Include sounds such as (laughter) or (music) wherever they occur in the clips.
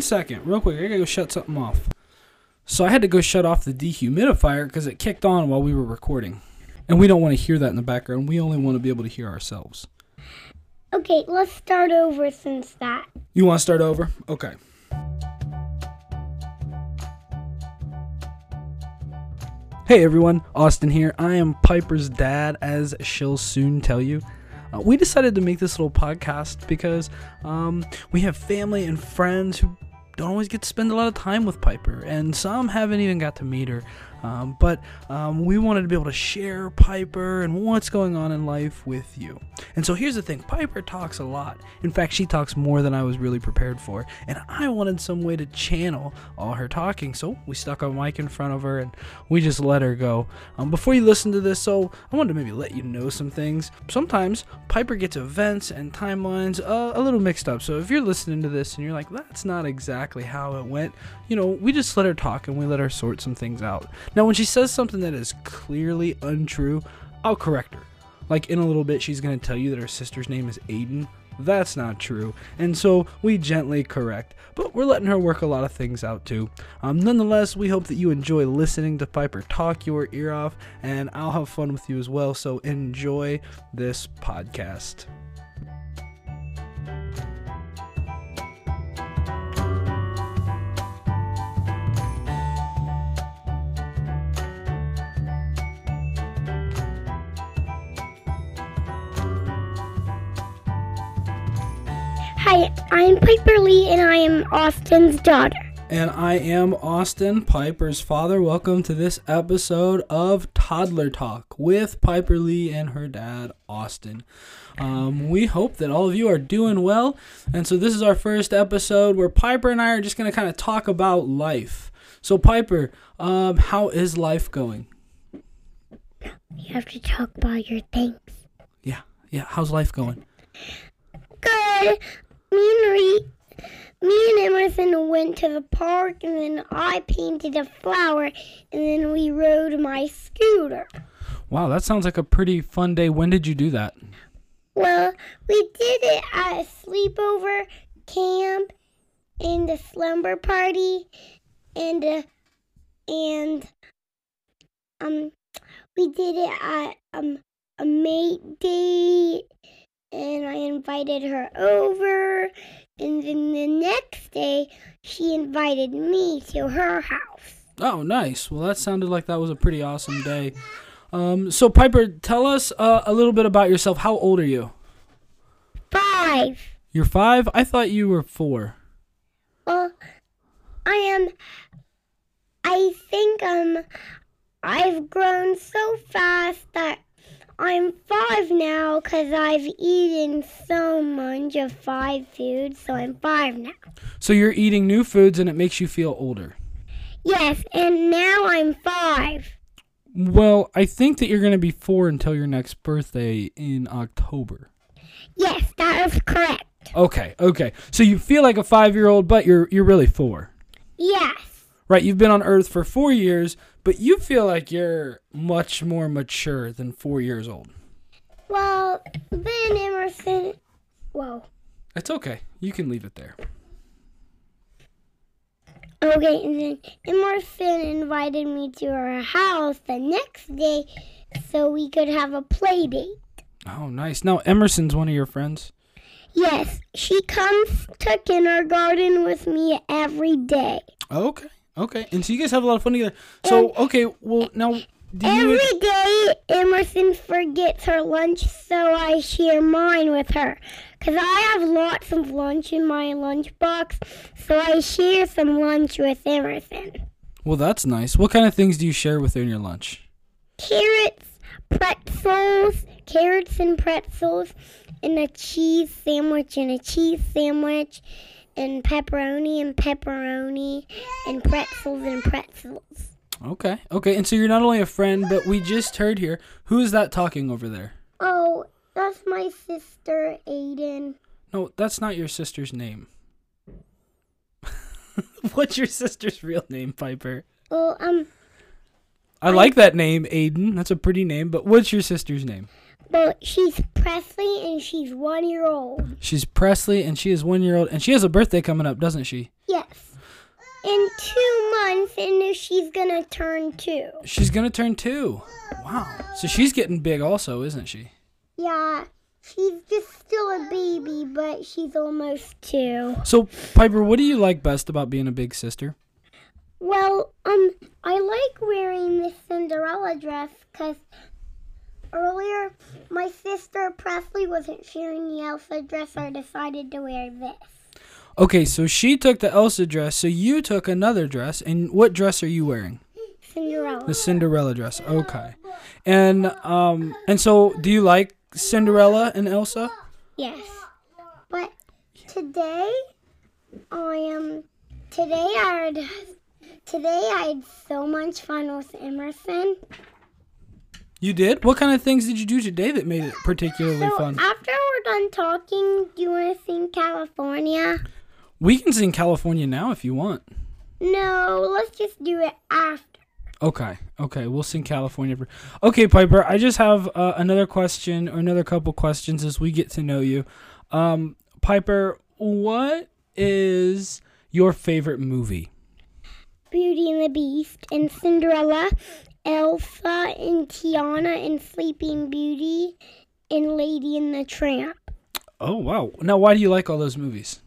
one second, real quick. I gotta go shut something off. So I had to go shut off the dehumidifier because it kicked on while we were recording. And we don't want to hear that in the background. We only want to be able to hear ourselves. Okay, let's start over since that. You want to start over? Okay. Hey everyone, Austin here. I am Piper's dad, as she'll soon tell you. Uh, we decided to make this little podcast because um, we have family and friends who don't always get to spend a lot of time with Piper, and some haven't even got to meet her. Um, but um, we wanted to be able to share Piper and what's going on in life with you. And so here's the thing Piper talks a lot. In fact, she talks more than I was really prepared for. And I wanted some way to channel all her talking. So we stuck a mic in front of her and we just let her go. Um, before you listen to this, so I wanted to maybe let you know some things. Sometimes Piper gets events and timelines uh, a little mixed up. So if you're listening to this and you're like, that's not exactly how it went, you know, we just let her talk and we let her sort some things out. Now, when she says something that is clearly untrue, I'll correct her. Like in a little bit, she's going to tell you that her sister's name is Aiden. That's not true. And so we gently correct, but we're letting her work a lot of things out too. Um, nonetheless, we hope that you enjoy listening to Piper talk your ear off, and I'll have fun with you as well. So enjoy this podcast. Hi, I'm Piper Lee and I am Austin's daughter. And I am Austin, Piper's father. Welcome to this episode of Toddler Talk with Piper Lee and her dad, Austin. Um, we hope that all of you are doing well. And so, this is our first episode where Piper and I are just going to kind of talk about life. So, Piper, um, how is life going? You have to talk about your things. Yeah, yeah. How's life going? Good. Me and Re- me and Emerson went to the park and then I painted a flower and then we rode my scooter. Wow, that sounds like a pretty fun day. When did you do that? Well, we did it at a sleepover camp and a slumber party and a, and um we did it at um a mate date and I invited her over and then the next day she invited me to her house. Oh, nice. Well, that sounded like that was a pretty awesome day. Um, so, Piper, tell us uh, a little bit about yourself. How old are you? Five. You're five? I thought you were four. Well, I am. I think um, I've grown so fast that I'm five now because I've eaten so much of five foods, so I'm five now. So, you're eating new foods and it makes you feel older. Yes, and now I'm five. Well, I think that you're going to be four until your next birthday in October. Yes, that is correct. Okay, okay. So you feel like a five year old, but you're you're really four. Yes. Right, you've been on Earth for four years, but you feel like you're much more mature than four years old. Well, then Emerson. Whoa. It's okay. You can leave it there. Okay, and then Emerson invited me to her house the next day so we could have a play date. Oh, nice. Now, Emerson's one of your friends? Yes, she comes to kindergarten with me every day. Okay, okay. And so you guys have a lot of fun together. So, um, okay, well, now, do you. Every day, Emerson forgets her lunch, so I share mine with her. Because I have lots of lunch in my lunchbox, so I share some lunch with Emerson. Well, that's nice. What kind of things do you share with her in your lunch? Carrots, pretzels, carrots and pretzels, and a cheese sandwich and a cheese sandwich, and pepperoni and pepperoni, and pretzels and pretzels. Okay, okay. And so you're not only a friend, but we just heard here. Who is that talking over there? Oh, that's my sister, Aiden. No, that's not your sister's name. (laughs) What's your sister's real name, Piper? Well, um, I like that name, Aiden. That's a pretty name, but what's your sister's name? Well, she's Presley and she's one year old. She's Presley, and she is one year old, and she has a birthday coming up, doesn't she? Yes. In two months, and she's gonna turn two. She's gonna turn two. Wow. So she's getting big, also, isn't she? Yeah, she's just still a baby, but she's almost two. So Piper, what do you like best about being a big sister? Well, um, I like wearing this Cinderella dress because earlier my sister Presley wasn't sharing the Elsa dress, so I decided to wear this. Okay, so she took the Elsa dress, so you took another dress, and what dress are you wearing? Cinderella. The Cinderella dress. Okay. And um and so do you like Cinderella and Elsa? Yes. But today I am today I had today I had so much fun with Emerson. You did? What kind of things did you do today that made it particularly So fun? after we're done talking, do you want to sing California? We can sing California now if you want. No, let's just do it after. Okay. Okay, we'll sing California. For- okay, Piper, I just have uh, another question or another couple questions as we get to know you. Um Piper, what is your favorite movie? Beauty and the Beast and Cinderella, Elsa and Tiana and Sleeping Beauty and Lady and the Tramp. Oh, wow. Now, why do you like all those movies?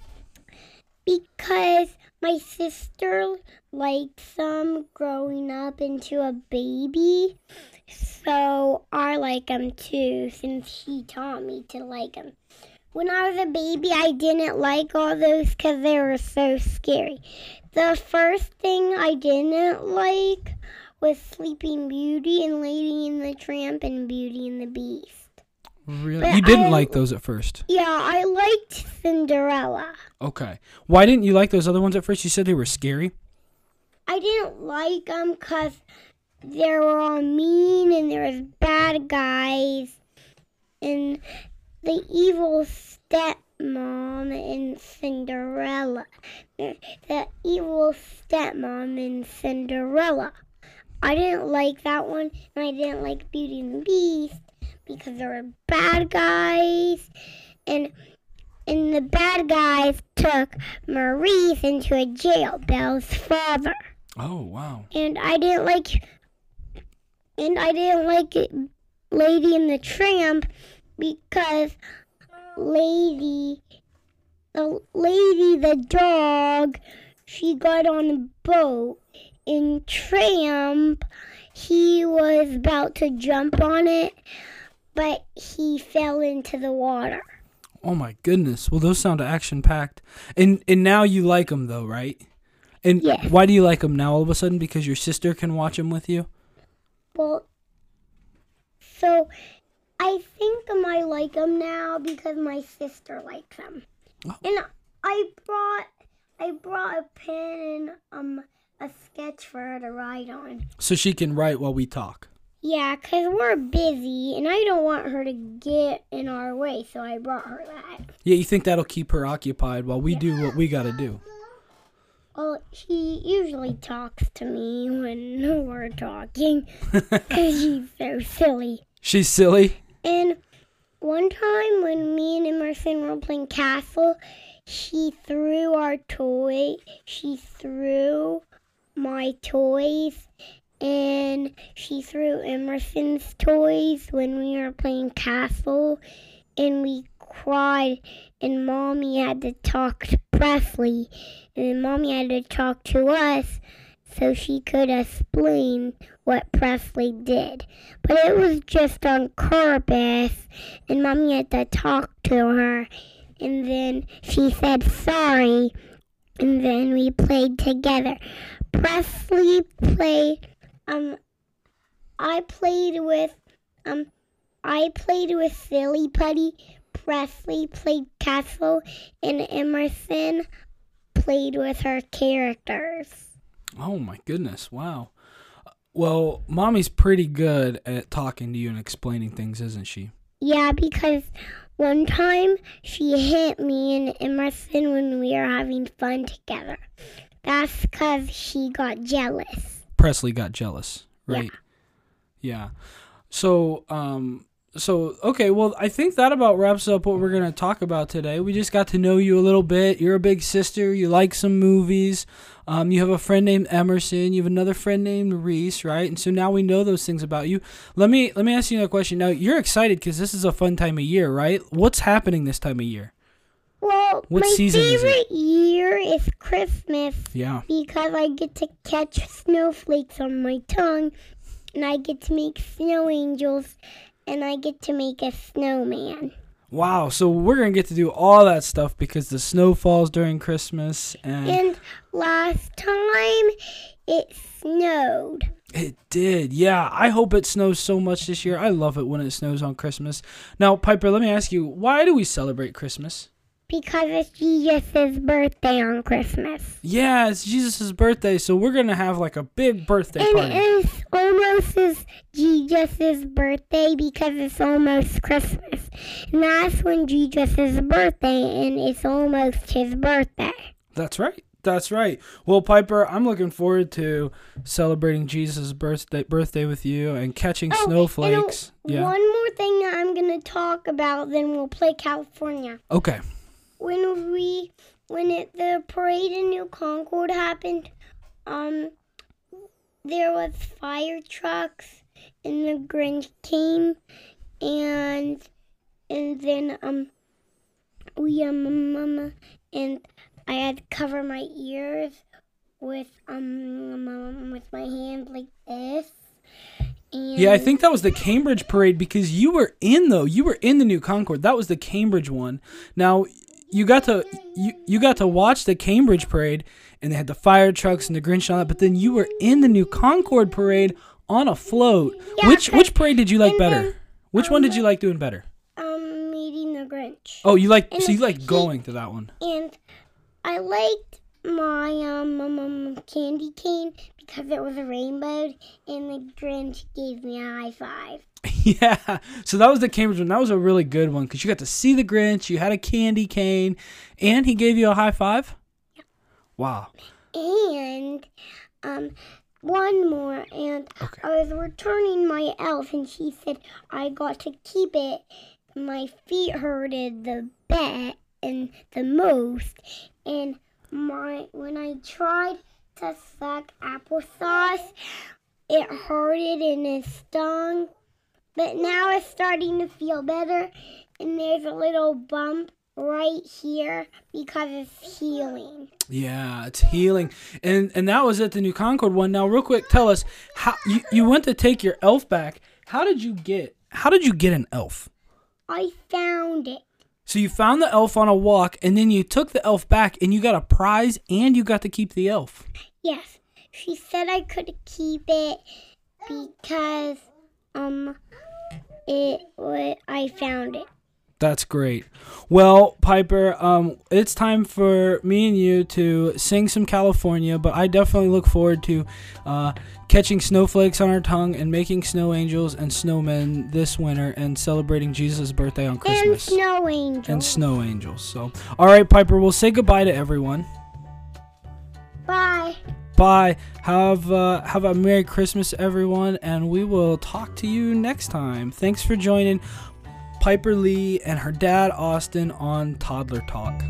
Because my sister liked them growing up into a baby. So I like them too, since she taught me to like them. When I was a baby, I didn't like all those because they were so scary. The first thing I didn't like was Sleeping Beauty and Lady and the Tramp and Beauty and the Beast. Really? But You didn't I- like those at first. Yeah, I liked Cinderella. Okay. Why didn't you like those other ones at first? You said they were scary. I didn't like them because they were all mean and there was bad guys and the evil stepmom in Cinderella. The, the evil stepmom in Cinderella. I didn't like that one and I didn't like Beauty and the Beast because there were bad guys and and the bad guys took Maurice into a jail, Belle's father Oh, wow. and I didn't like and I didn't like it, Lady and the Tramp because Lady the lady the dog she got on a boat in Tramp he was about to jump on it but he fell into the water. Oh my goodness. Well, those sound action packed. And and now you like them though, right? And Yes. why do you like them now all of a sudden? Because your sister can watch them with you. Well, so I think I like them now because my sister likes them, Oh. and I brought I brought a pen and um a sketch for her to write on. So she can write while we talk. Yeah, cause we're busy, and I don't want her to get in our way, so I brought her that. Yeah, you think that'll keep her occupied while we do what we got to do. Well, she usually talks to me when (laughs) we're talking, (laughs) cause she's so silly. She's silly. And one time when me and Emerson were playing castle, she threw our toy. She threw my toys and she threw Emerson's toys when we were playing castle and we cried and mommy had to talk to Presley and mommy had to talk to us so she could explain what Presley did. But it was just on purpose, and mommy had to talk to her, and then she said sorry, and then we played together. Presley played, um, I played with, um, I played with Silly Putty. Presley played Castle, and Emerson played with her characters. Oh my goodness. Wow. Well, mommy's pretty good at talking to you and explaining things, isn't she? Yeah, because one time she hit me and Emerson when we were having fun together. That's because she got jealous. Presley got jealous, right? Yeah. yeah. So, um so okay, well, I think that about wraps up what we're gonna talk about today. We just got to know you a little bit. You're a big sister. You like some movies. Um, you have a friend named Emerson. You have another friend named Reese, right? And so now we know those things about you. Let me let me ask you a question. Now you're excited because this is a fun time of year, right? What's happening this time of year? Well, What my season is favorite year is Christmas Yeah. because I get to catch snowflakes on my tongue, and I get to make snow angels, and I get to make a snowman. Wow. So we're gonna get to do all that stuff because the snow falls during Christmas, and And last time it snowed. It did. Yeah, I hope it snows so much this year. I love it when it snows on Christmas. Now, Piper, let me ask you, why do we celebrate Christmas? Because it's Jesus' birthday on Christmas. Yeah, it's Jesus' birthday, so we're going to have like a big birthday And party. it's almost Jesus' birthday because it's almost Christmas. And that's when Jesus' birthday, and it's almost his birthday. That's right. That's right. Well, Piper, I'm looking forward to celebrating Jesus' birthday birthday with you and catching Oh, snowflakes. And, uh, Yeah. One more thing that I'm going to talk about, then we'll play California. Okay. When we when it the parade in New Concord happened, um, there was fire trucks and the Grinch came, and and then um we um um and I had to cover my ears with um, um with my hand like this. And Yeah, I think that was the Cambridge parade because you were in though. You were in the New Concord. That was the Cambridge one. Now, you got to you, you got to watch the Cambridge parade and they had the fire trucks and the Grinch and all that, but then you were in the New Concord parade on a float. Yeah, which which parade did you like better? then, which one did you like doing better? um meeting the Grinch. Oh, you like so you like going to that one. and I liked my um, um, candy cane because it was a rainbow, and the Grinch gave me a high five. (laughs) yeah. So that was the Cambridge one. That was a really good one because you got to see the Grinch. You had a candy cane, and he gave you a high five. Wow. And um, one more, and Okay. I was returning my elf, and she said I got to keep it. My feet hurted the best and the most, and my when I tried to suck applesauce, it hurted and it stung. But now it's starting to feel better, and there's a little bump right here because it's healing. Yeah, it's healing, and and that was at the New Concord one. Now, real quick, tell us how you, you went to take your elf back. How did you get? How did you get an elf? I found it. So you found the elf on a walk, and then you took the elf back, and you got a prize, and you got to keep the elf. Yes, she said I could keep it because um it I found it. That's great. Well, Piper, um, it's time for me and you to sing some California, but I definitely look forward to uh, catching snowflakes on our tongue and making snow angels and snowmen this winter and celebrating Jesus' birthday on Christmas. And snow angel. and snow angels. So, all right, Piper, we'll say goodbye to everyone. Bye. Bye. Have uh, have a Merry Christmas, everyone, and we will talk to you next time. Thanks for joining Piper Lee and her dad Austin on Toddler Talk.